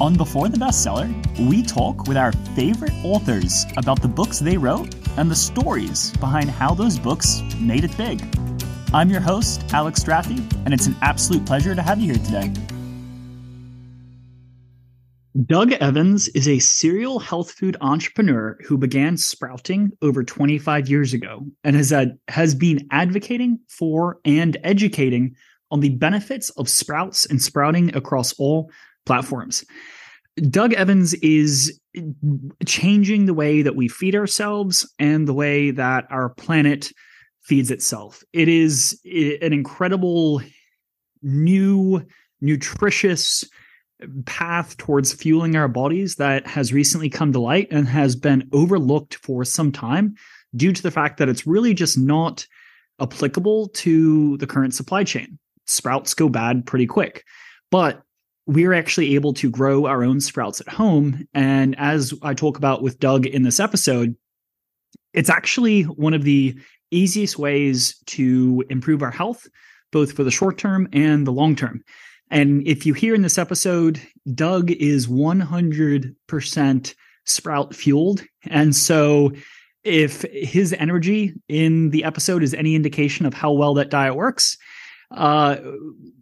On Before the Bestseller, we talk with our favorite authors about the books they wrote and the stories behind how those books made it big. I'm your host, Alex Strathdee, and it's an absolute pleasure to have you here today. Doug Evans is a serial health food entrepreneur who began sprouting over 25 years ago and has, had, has been advocating for and educating on the benefits of sprouts and sprouting across all platforms. Doug Evans is changing the way that we feed ourselves and the way that our planet feeds itself. It is an incredible new nutritious path towards fueling our bodies that has recently come to light and has been overlooked for some time due to the fact that it's really just not applicable to the current supply chain. Sprouts go bad pretty quick. But we're actually able to grow our own sprouts at home. And as I talk about with Doug in this episode, it's actually one of the easiest ways to improve our health, both for the short term and the long term. And if you hear in this episode, Doug is 100% sprout fueled. And so if his energy in the episode is any indication of how well that diet works, uh,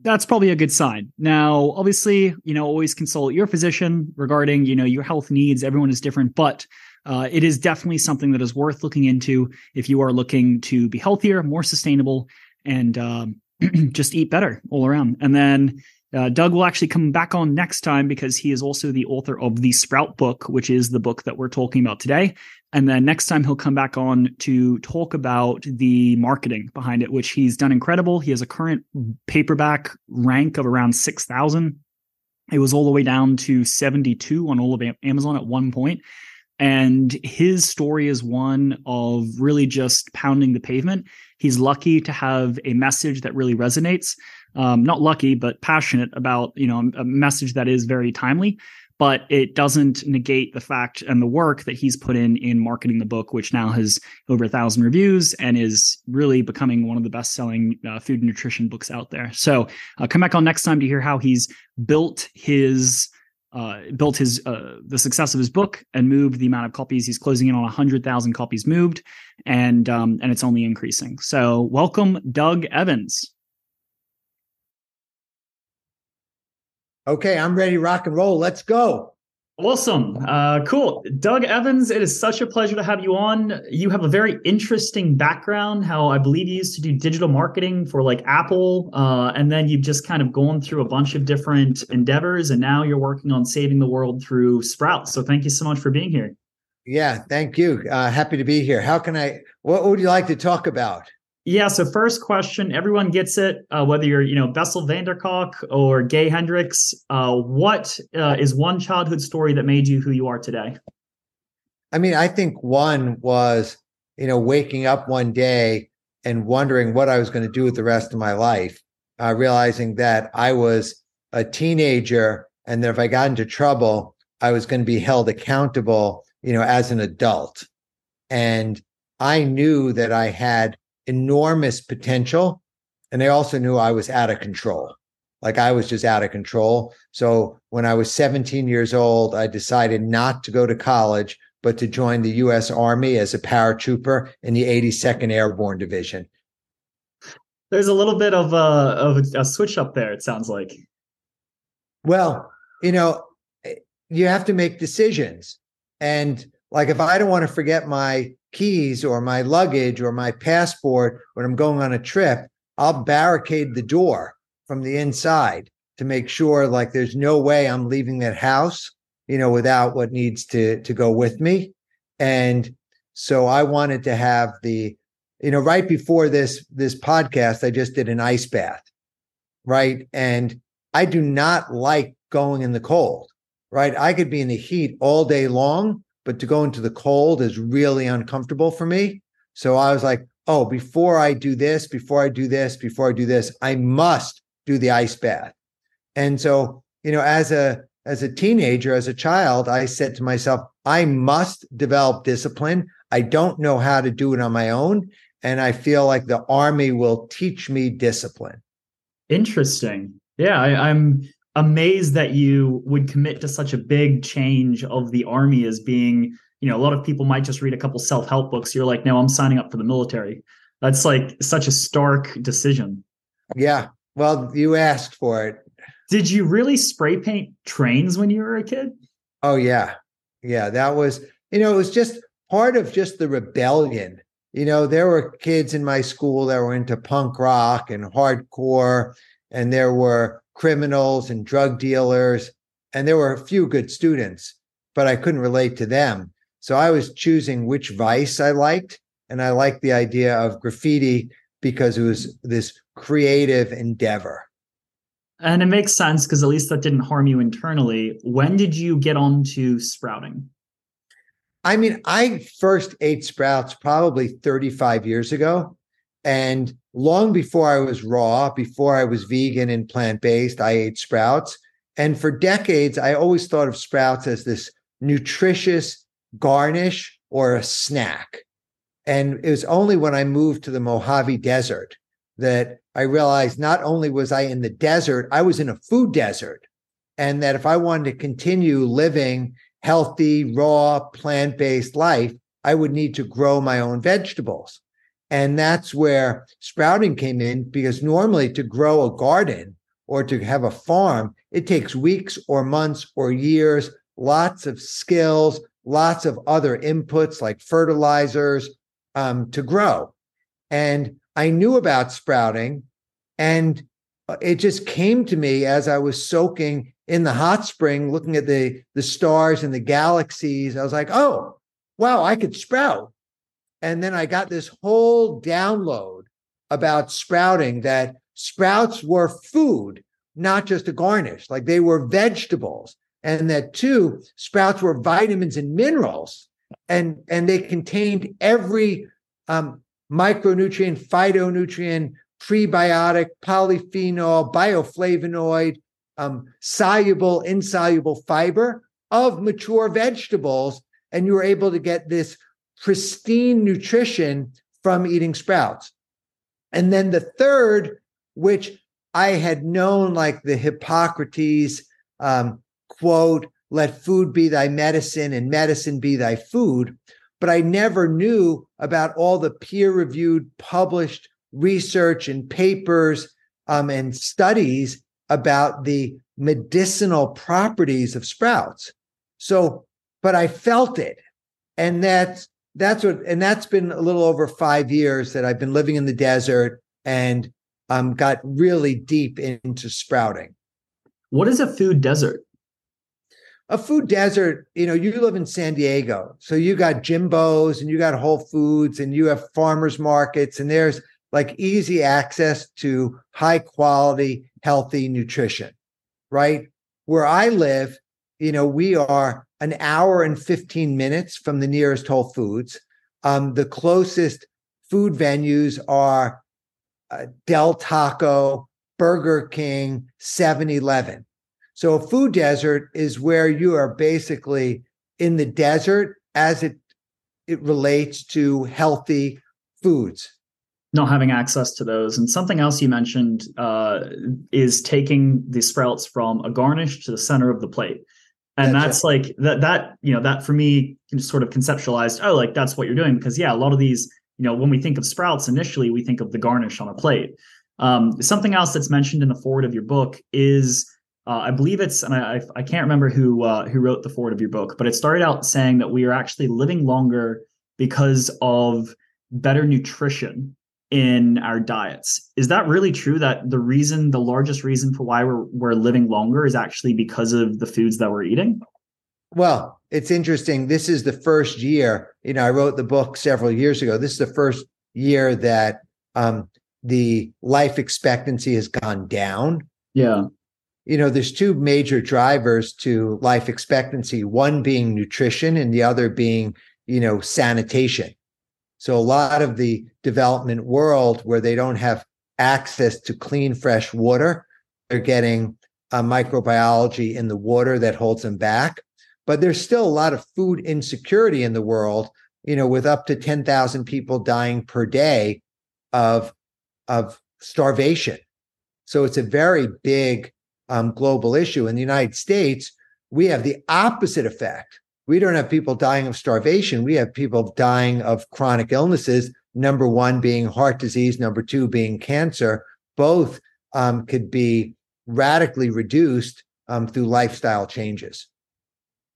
that's probably a good sign. Now, obviously, you know, always consult your physician regarding, you know, your health needs. Everyone is different, but uh, it is definitely something that is worth looking into if you are looking to be healthier, more sustainable, and um, just eat better all around. And then uh, Doug will actually come back on next time because he is also the author of the Sprout book, which is the book that we're talking about today. And then next time he'll come back on to talk about the marketing behind it, which he's done incredible. He has a current paperback rank of around 6,000. It was all the way down to 72 on all of Amazon at one point. And his story is one of really just pounding the pavement. He's lucky to have a message that really resonates. Um, not lucky, but passionate about you know a message that is very timely but it doesn't negate the fact and the work that he's put in in marketing the book, which now has over a thousand reviews and is really becoming one of the best selling uh, food and nutrition books out there. So uh, come back on next time to hear how he's built his. Uh, built his uh, the success of his book and moved the amount of copies. He's closing in on hundred thousand copies moved, and um, and it's only increasing. So welcome, Doug Evans. Okay, I'm ready rock and roll. Let's go. Awesome. Uh, cool. Doug Evans, it is such a pleasure to have you on. You have a very interesting background, how I believe you used to do digital marketing for like Apple. Uh, and then you've just kind of gone through a bunch of different endeavors. And now you're working on saving the world through Sprouts. So thank you so much for being here. Yeah, thank you. Uh, happy to be here. How can I, what would you like to talk about? Yeah. So first question, everyone gets it. Uh, whether you're, you know, Bessel van der Kolk or Gay Hendricks, uh, what uh, is one childhood story that made you who you are today? I mean, I think one was, you know, waking up one day and wondering what I was going to do with the rest of my life, uh, realizing that I was a teenager and that if I got into trouble, I was going to be held accountable, you know, as an adult. And I knew that I had enormous potential. And they also knew I was out of control. Like I was just out of control. So when I was 17 years old, I decided not to go to college, but to join the US Army as a paratrooper in the 82nd Airborne Division. There's a little bit of a, of a switch up there, it sounds like. Well, you know, eh, you have to make decisions. And like if I don't want to forget my keys or my luggage or my passport when I'm going on a trip, I'll barricade the door from the inside to make sure like there's no way I'm leaving that house, you know, without what needs to to go with me. And so I wanted to have the, you know, right before this this podcast, I just did an ice bath. Right. And I do not like going in the cold. Right. I could be in the heat all day long but to go into the cold is really uncomfortable for me. So I was like, oh, before I do this, before I do this, before I do this, I must do the ice bath. And so, you know, as a as a teenager, as a child, I said to myself, I must develop discipline. I don't know how to do it on my own. And I feel like the army will teach me discipline. Interesting. Yeah, I, I'm amazed that you would commit to such a big change of the army as being, you know, a lot of people might just read a couple self-help books. You're like, no, I'm signing up for the military. That's like such a stark decision. Yeah. Well, you asked for it. Did you really spray paint trains when you were a kid? Oh yeah. Yeah, that was, you know, it was just part of just the rebellion. You know, there were kids in my school that were into punk rock and hardcore, and there were criminals and drug dealers, and there were a few good students, but I couldn't relate to them. So I was choosing which vice I liked. And I liked the idea of graffiti because it was this creative endeavor. And it makes sense because at least that didn't harm you internally. When did you get onto sprouting? I mean, I first ate sprouts probably 35 years ago. And long before I was raw, before I was vegan and plant based, I ate sprouts. And for decades, I always thought of sprouts as this nutritious garnish or a snack. And it was only when I moved to the Mojave Desert that I realized not only was I in the desert, I was in a food desert. And that if I wanted to continue living healthy, raw, plant based life, I would need to grow my own vegetables. And that's where sprouting came in because normally to grow a garden or to have a farm, it takes weeks or months or years, lots of skills, lots of other inputs like fertilizers um, to grow. And I knew about sprouting, and it just came to me as I was soaking in the hot spring, looking at the the stars and the galaxies. I was like, "Oh, wow, I could sprout." And then I got this whole download about sprouting that sprouts were food, not just a garnish, like they were vegetables. And that two, sprouts were vitamins and minerals, and, and they contained every um, micronutrient, phytonutrient, prebiotic, polyphenol, bioflavonoid, um, soluble, insoluble fiber of mature vegetables. And you were able to get this pristine nutrition from eating sprouts. And then the third, which I had known, like the Hippocrates um, quote, let food be thy medicine and medicine be thy food. But I never knew about all the peer reviewed, published research and papers um, and studies about the medicinal properties of sprouts. So, but I felt it. And that's that's what, and that's been a little over five years that I've been living in the desert and um, got really deep into sprouting. What is a food desert? A food desert, you know, you live in San Diego. So you got Jimbo's and you got Whole Foods and you have farmers markets and there's like easy access to high quality, healthy nutrition, right? Where I live, you know, we are an hour and 15 minutes from the nearest Whole Foods. Um, the closest food venues are uh, Del Taco, Burger King, 7 Eleven. So a food desert is where you are basically in the desert as it it relates to healthy foods not having access to those. And something else you mentioned uh, is taking the sprouts from a garnish to the center of the plate and that's, that's like that that you know that for me sort of conceptualized oh like that's what you're doing. Because yeah a lot of these you know when we think of sprouts initially we think of the garnish on a plate. Um, something else that's mentioned in the forward of your book is uh, I believe it's and I I can't remember who uh, who wrote the forward of your book but it started out saying that we are actually living longer because of better nutrition in our diets. Is that really true that the reason the largest reason for why we're we're living longer is actually because of the foods that we're eating? Well, it's interesting. This is the first year, you know, I wrote the book several years ago. This is the first year that um, the life expectancy has gone down. Yeah. You know, there's two major drivers to life expectancy, one being nutrition and the other being, you know, sanitation. So a lot of the development world where they don't have access to clean, fresh water, they're getting a microbiology in the water that holds them back. But there's still a lot of food insecurity in the world, you know, with up to 10,000 people dying per day of, of starvation. So it's a very big um, global issue. In the United States, we have the opposite effect. We don't have people dying of starvation. We have people dying of chronic illnesses. Number one being heart disease, number two being cancer. Both um, could be radically reduced um, through lifestyle changes.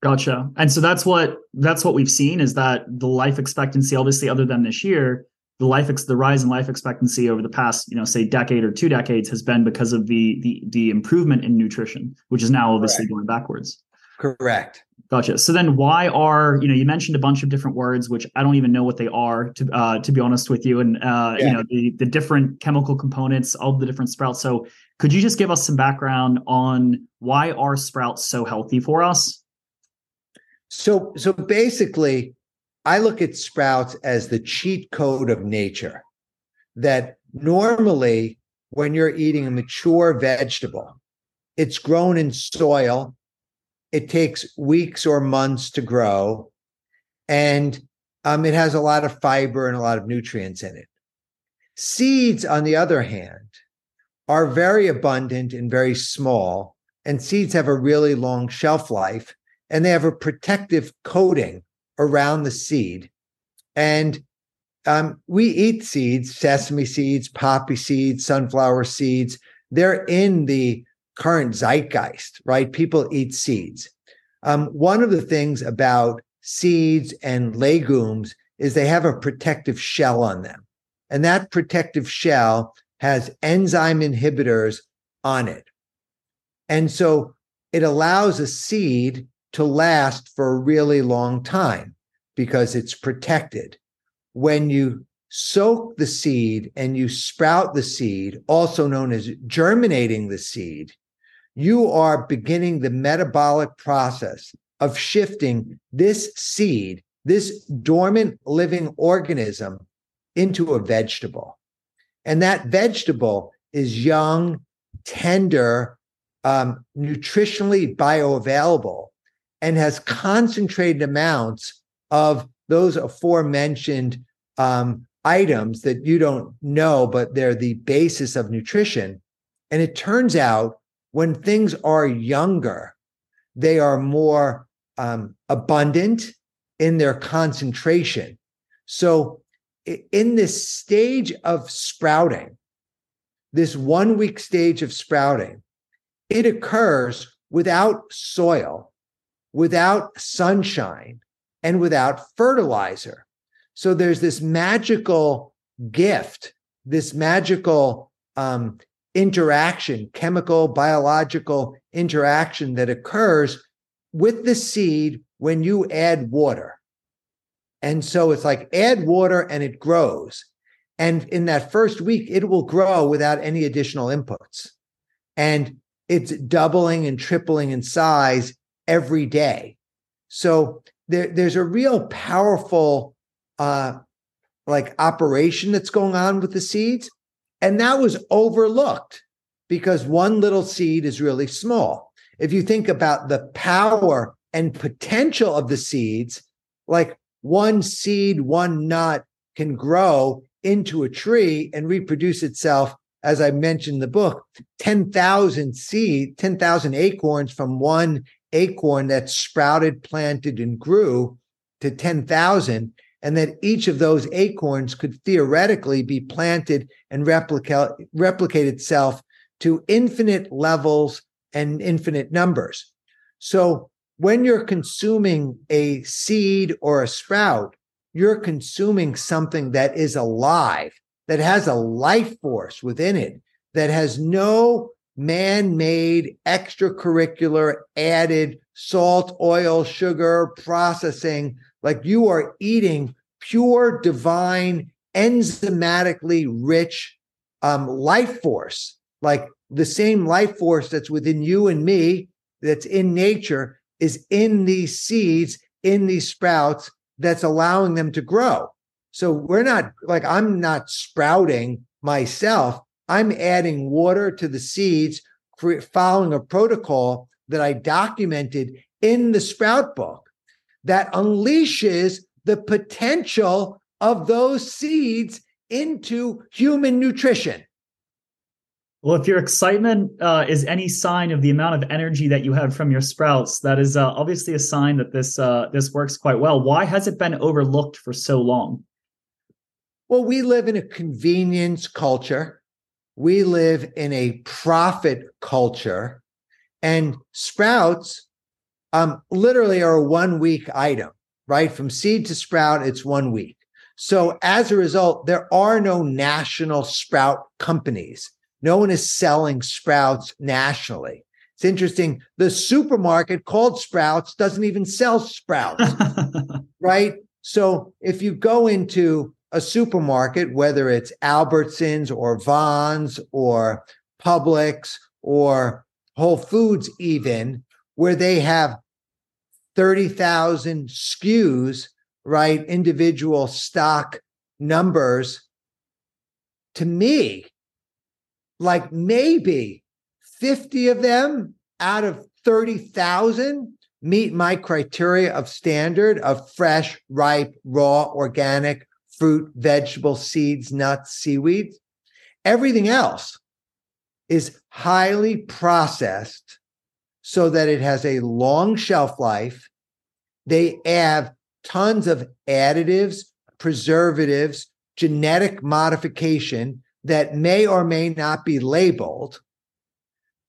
Gotcha. And so that's what that's what we've seen is that the life expectancy, obviously, other than this year, the life ex- the rise in life expectancy over the past, you know, say decade or two decades has been because of the the the improvement in nutrition, which is now obviously Correct. going backwards. Correct. Gotcha. So then, why are you know you mentioned a bunch of different words, which I don't even know what they are to uh, to be honest with you, and uh, yeah. you know the the different chemical components, of the different sprouts. So could you just give us some background on why are sprouts so healthy for us? So, so basically, I look at sprouts as the cheat code of nature. That normally, when you're eating a mature vegetable, it's grown in soil. It takes weeks or months to grow, and um, it has a lot of fiber and a lot of nutrients in it. Seeds, on the other hand, are very abundant and very small, and seeds have a really long shelf life and they have a protective coating around the seed. And um, we eat seeds, sesame seeds, poppy seeds, sunflower seeds. They're in the current zeitgeist, right? People eat seeds. Um, one of the things about seeds and legumes is they have a protective shell on them. And that protective shell has enzyme inhibitors on it. And so it allows a seed to last for a really long time because it's protected. When you soak the seed and you sprout the seed, also known as germinating the seed, you are beginning the metabolic process of shifting this seed, this dormant living organism, into a vegetable. And that vegetable is young, tender, um, nutritionally bioavailable, and has concentrated amounts of those aforementioned um, items that you don't know, but they're the basis of nutrition. And it turns out when things are younger, they are more um, abundant in their concentration. So, in this stage of sprouting, this one week stage of sprouting, it occurs without soil without sunshine and without fertilizer. So there's this magical gift, this magical um, interaction, chemical, biological interaction that occurs with the seed when you add water. And so it's like add water and it grows. And in that first week, it will grow without any additional inputs. And it's doubling and tripling in size every day. So there, there's a real powerful uh, like operation that's going on with the seeds. And that was overlooked because one little seed is really small. If you think about the power and potential of the seeds, like one seed, one nut can grow into a tree and reproduce itself as I mentioned in the book, 10,000 seed, 10,000 acorns from one acorn that sprouted, planted, and grew to 10,000, and that each of those acorns could theoretically be planted and replicate, replicate itself to infinite levels and infinite numbers. So when you're consuming a seed or a sprout, you're consuming something that is alive, that has a life force within it, that has no man made, extracurricular, added salt, oil, sugar, processing. Like you are eating pure, divine, enzymatically rich um, life force, like the same life force that's within you and me, that's in nature, is in these seeds, in these sprouts, that's allowing them to grow. So we're not like I'm not sprouting myself. I'm adding water to the seeds, following a protocol that I documented in the Sprout book that unleashes the potential of those seeds into human nutrition. Well, if your excitement uh, is any sign of the amount of energy that you have from your sprouts, that is uh, obviously a sign that this uh, this works quite well. Why has it been overlooked for so long? Well, we live in a convenience culture. We live in a profit culture, and sprouts um, literally are a one week item, right? From seed to sprout, it's one week. So as a result, there are no national sprout companies no one is selling sprouts nationally. It's interesting. The supermarket called Sprouts doesn't even sell sprouts, right? So if you go into a supermarket, whether it's Albertsons or Vons or Publix or Whole Foods, even where they have 30,000 SKUs, right? Individual stock numbers. To me, like maybe 50 of them out of 30,000 meet my criteria of standard of fresh, ripe, raw, organic fruit, vegetable, seeds, nuts, seaweeds. Everything else is highly processed so that it has a long shelf life. They have tons of additives, preservatives, genetic modification that may or may not be labeled.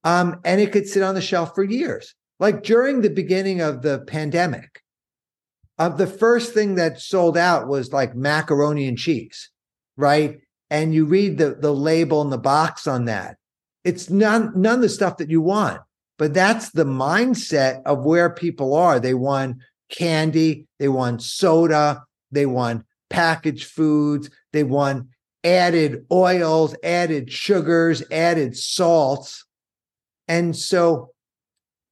Um, and it could sit on the shelf for years. Like during the beginning of the pandemic, uh, the first thing that sold out was like macaroni and cheese, right? And you read the, the label and the box on that. It's none, none of the stuff that you want, but that's the mindset of where people are. They want candy, they want soda, they want packaged foods, they want added oils, added sugars, added salts. And so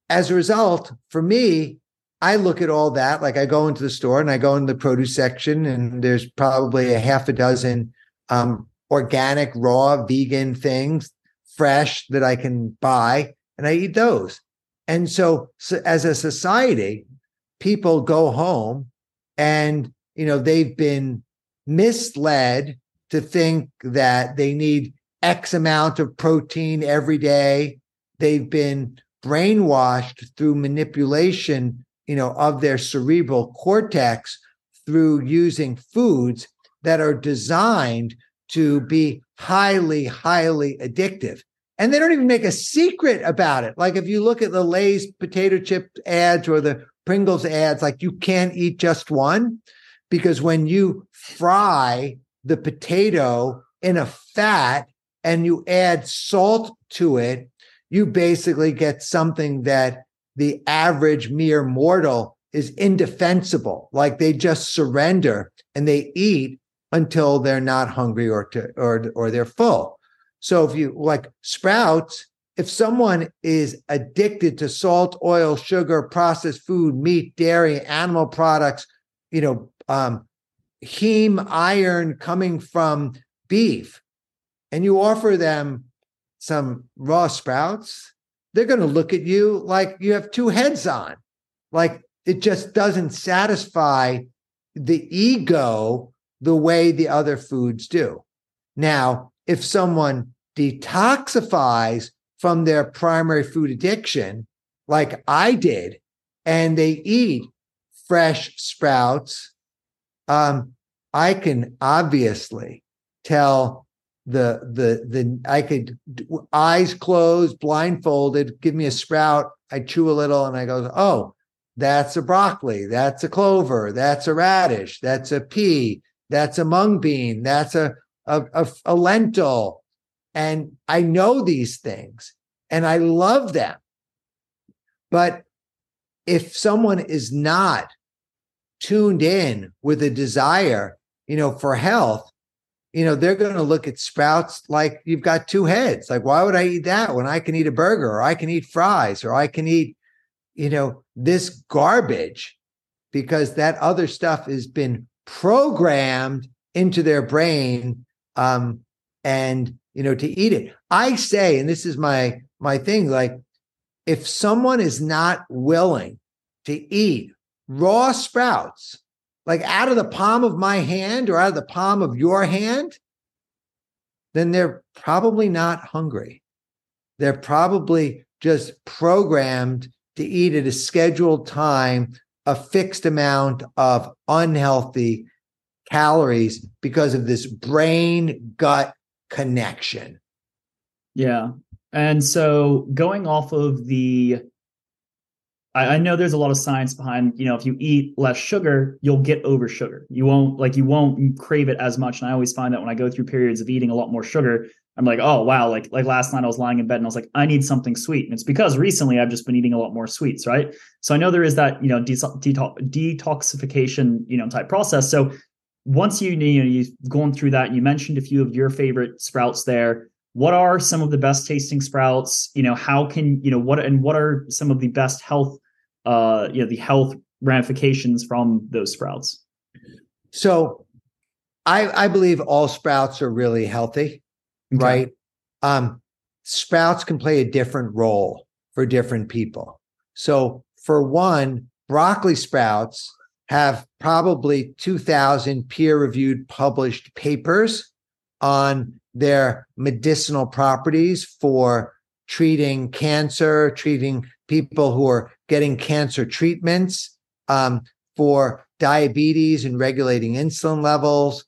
as a result, for me, I look at all that. Like I go into the store and I go in the produce section, and there's probably a half a dozen um, organic, raw, vegan things, fresh that I can buy, and I eat those. And so, so as a society, people go home and you know they've been misled to think that they need X amount of protein every day. They've been brainwashed through manipulation, you know, of their cerebral cortex through using foods that are designed to be highly, highly addictive. And they don't even make a secret about it. Like if you look at the Lay's potato chip ads or the Pringles ads, like you can't eat just one because when you fry the potato in a fat and you add salt to it, you basically get something that the average mere mortal is indefensible. Like they just surrender and they eat until they're not hungry or to, or or they're full. So if you like sprouts, if someone is addicted to salt, oil, sugar, processed food, meat, dairy, animal products, you know, um, heme iron coming from beef and you offer them some raw sprouts, they're going to look at you like you have two heads on. Like it just doesn't satisfy the ego the way the other foods do. Now, if someone detoxifies from their primary food addiction, like I did, and they eat fresh sprouts um, I can obviously tell the the the I could eyes closed, blindfolded, give me a sprout, I chew a little and I go, "Oh, that's a broccoli, that's a clover, that's a radish, that's a pea, that's a mung bean, that's a a, a, a lentil." And I know these things and I love them. But if someone is not tuned in with a desire, you know, for health, you know, they're going to look at sprouts like you've got two heads. Like, why would I eat that when I can eat a burger or I can eat fries or I can eat, you know, this garbage because that other stuff has been programmed into their brain um, and, you know, to eat it. I say, and this is my, my thing, like, if someone is not willing to eat raw sprouts, like out of the palm of my hand or out of the palm of your hand, then they're probably not hungry. they're probably just programmed to eat at a scheduled time a fixed amount of unhealthy calories because of this brain gut connection. Yeah. And so going off of the I, know there's a lot of science behind, you know, if you eat less sugar, you'll get over sugar. You won't like you won't crave it as much. And I always find that when I go through periods of eating a lot more sugar, I'm like, oh wow, like like last night I was lying in bed and I was like, I need something sweet. And it's because recently I've just been eating a lot more sweets, right? So I know there is that, you know, detoxification, you know, type process. So once you you know you've gone through that, you mentioned a few of your favorite sprouts there what are some of the best tasting sprouts? You know how can you know what and what are some of the best health uh you know the health ramifications from those sprouts? So i i believe all sprouts are really healthy okay. right? Um sprouts can play a different role for different people. So for one broccoli sprouts have probably 2000 peer reviewed published papers on their medicinal properties for treating cancer, treating people who are getting cancer treatments, um, for diabetes and regulating insulin levels,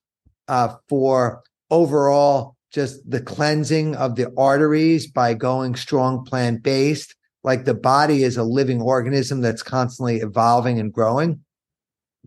uh, for overall just the cleansing of the arteries by going strong plant based. Like the body is a living organism that's constantly evolving and growing.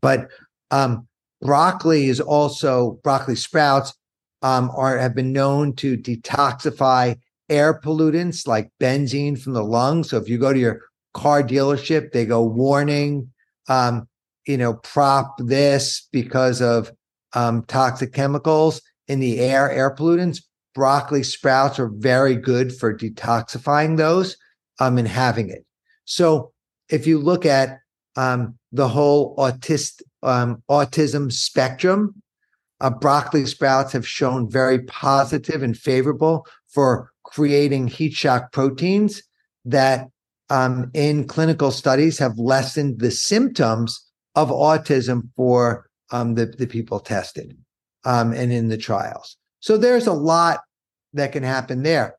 But um, broccoli is also broccoli sprouts um, are have been known to detoxify air pollutants like benzene from the lungs. So if you go to your car dealership, they go warning, um, you know, prop this because of um, toxic chemicals in the air, air pollutants. Broccoli sprouts are very good for detoxifying those um, and having it. So if you look at um, the whole autist, um, autism spectrum, uh, broccoli sprouts have shown very positive and favorable for creating heat shock proteins that um, in clinical studies have lessened the symptoms of autism for um, the, the people tested um, and in the trials. So there's a lot that can happen there.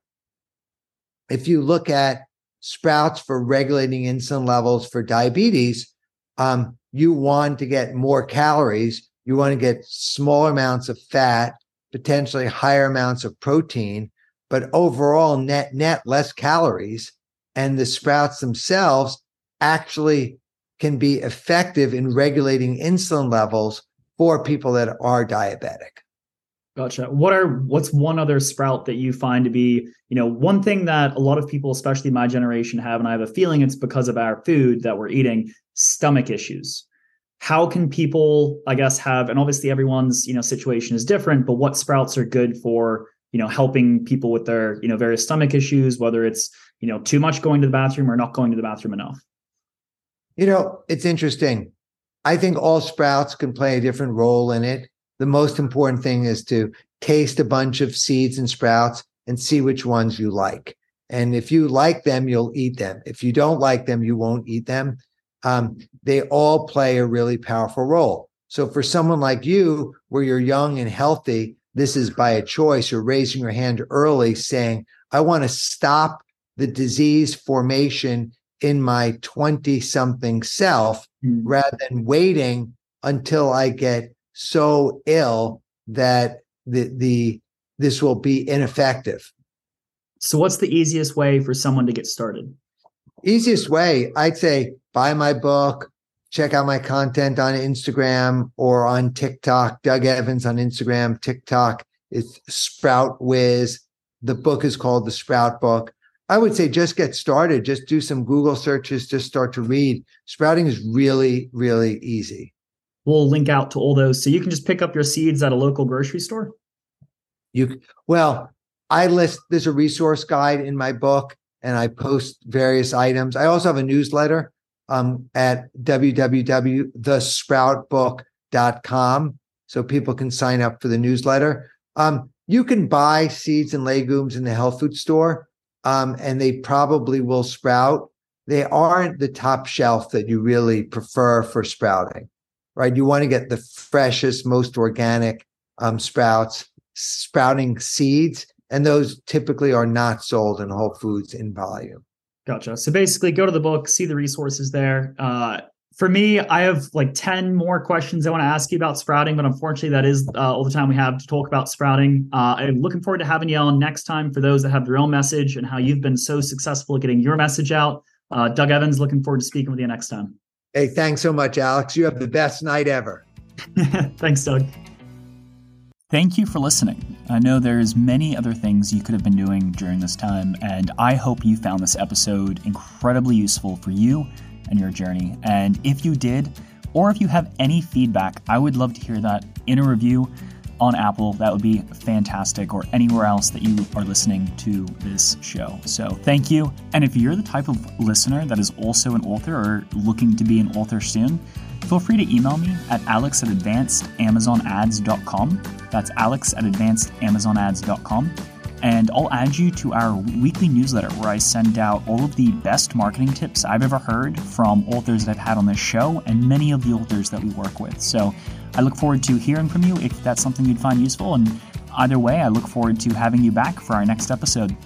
If you look at sprouts for regulating insulin levels for diabetes, um, you want to get more calories you want to get smaller amounts of fat, potentially higher amounts of protein, but overall net net less calories. And the sprouts themselves actually can be effective in regulating insulin levels for people that are diabetic. Gotcha. What are what's one other sprout that you find to be, you know, one thing that a lot of people, especially my generation, have, and I have a feeling it's because of our food that we're eating, stomach issues. How can people i guess have and obviously everyone's you know situation is different but what sprouts are good for you know helping people with their you know various stomach issues whether it's you know too much going to the bathroom or not going to the bathroom enough? You know it's interesting. I think all sprouts can play a different role in it the most important thing is to taste a bunch of seeds and sprouts and see which ones you like and if you like them you'll eat them if you don't like them you won't eat them um, they all play a really powerful role. So for someone like you, where you're young and healthy, this is by a choice. You're raising your hand early saying, I want to stop the disease formation in my 20 something self mm. rather than waiting until I get so ill that the, the, this will be ineffective. So what's the easiest way for someone to get started? Easiest way, I'd say buy my book, check out my content on Instagram or on TikTok. Doug Evans on Instagram, TikTok. It's Sprout Wiz. The book is called The Sprout Book. I would say just get started. Just do some Google searches. Just start to read. Sprouting is really, really easy. We'll link out to all those, so you can just pick up your seeds at a local grocery store. You well, I list. There's a resource guide in my book, and I post various items. I also have a newsletter um, at www.thesproutbook.com so people can sign up for the newsletter. Um, you can buy seeds and legumes in the health food store, um, and they probably will sprout. They aren't the top shelf that you really prefer for sprouting, right? You want to get the freshest, most organic um, sprouts. Sprouting seeds and those typically are not sold in Whole Foods in volume. Gotcha. So basically, go to the book, see the resources there. Uh, for me, I have like 10 more questions I want to ask you about sprouting, but unfortunately, that is uh, all the time we have to talk about sprouting. Uh, I'm looking forward to having you on next time for those that have their own message and how you've been so successful at getting your message out. Uh, Doug Evans, looking forward to speaking with you next time. Hey, thanks so much, Alex. You have the best night ever. thanks, Doug. Thank you for listening. I know there's many other things you could have been doing during this time, and I hope you found this episode incredibly useful for you and your journey. And if you did, or if you have any feedback, I would love to hear that in a review on Apple. That would be fantastic, or anywhere else that you are listening to this show. So thank you. And if you're the type of listener that is also an author or looking to be an author soon, feel free to email me at alex at advancedamazonads.com. That's alex at advancedamazonads.com and I'll add you to our weekly newsletter where I send out all of the best marketing tips I've ever heard from authors that I've had on this show and many of the authors that we work with. So I look forward to hearing from you if that's something you'd find useful. And either way, I look forward to having you back for our next episode.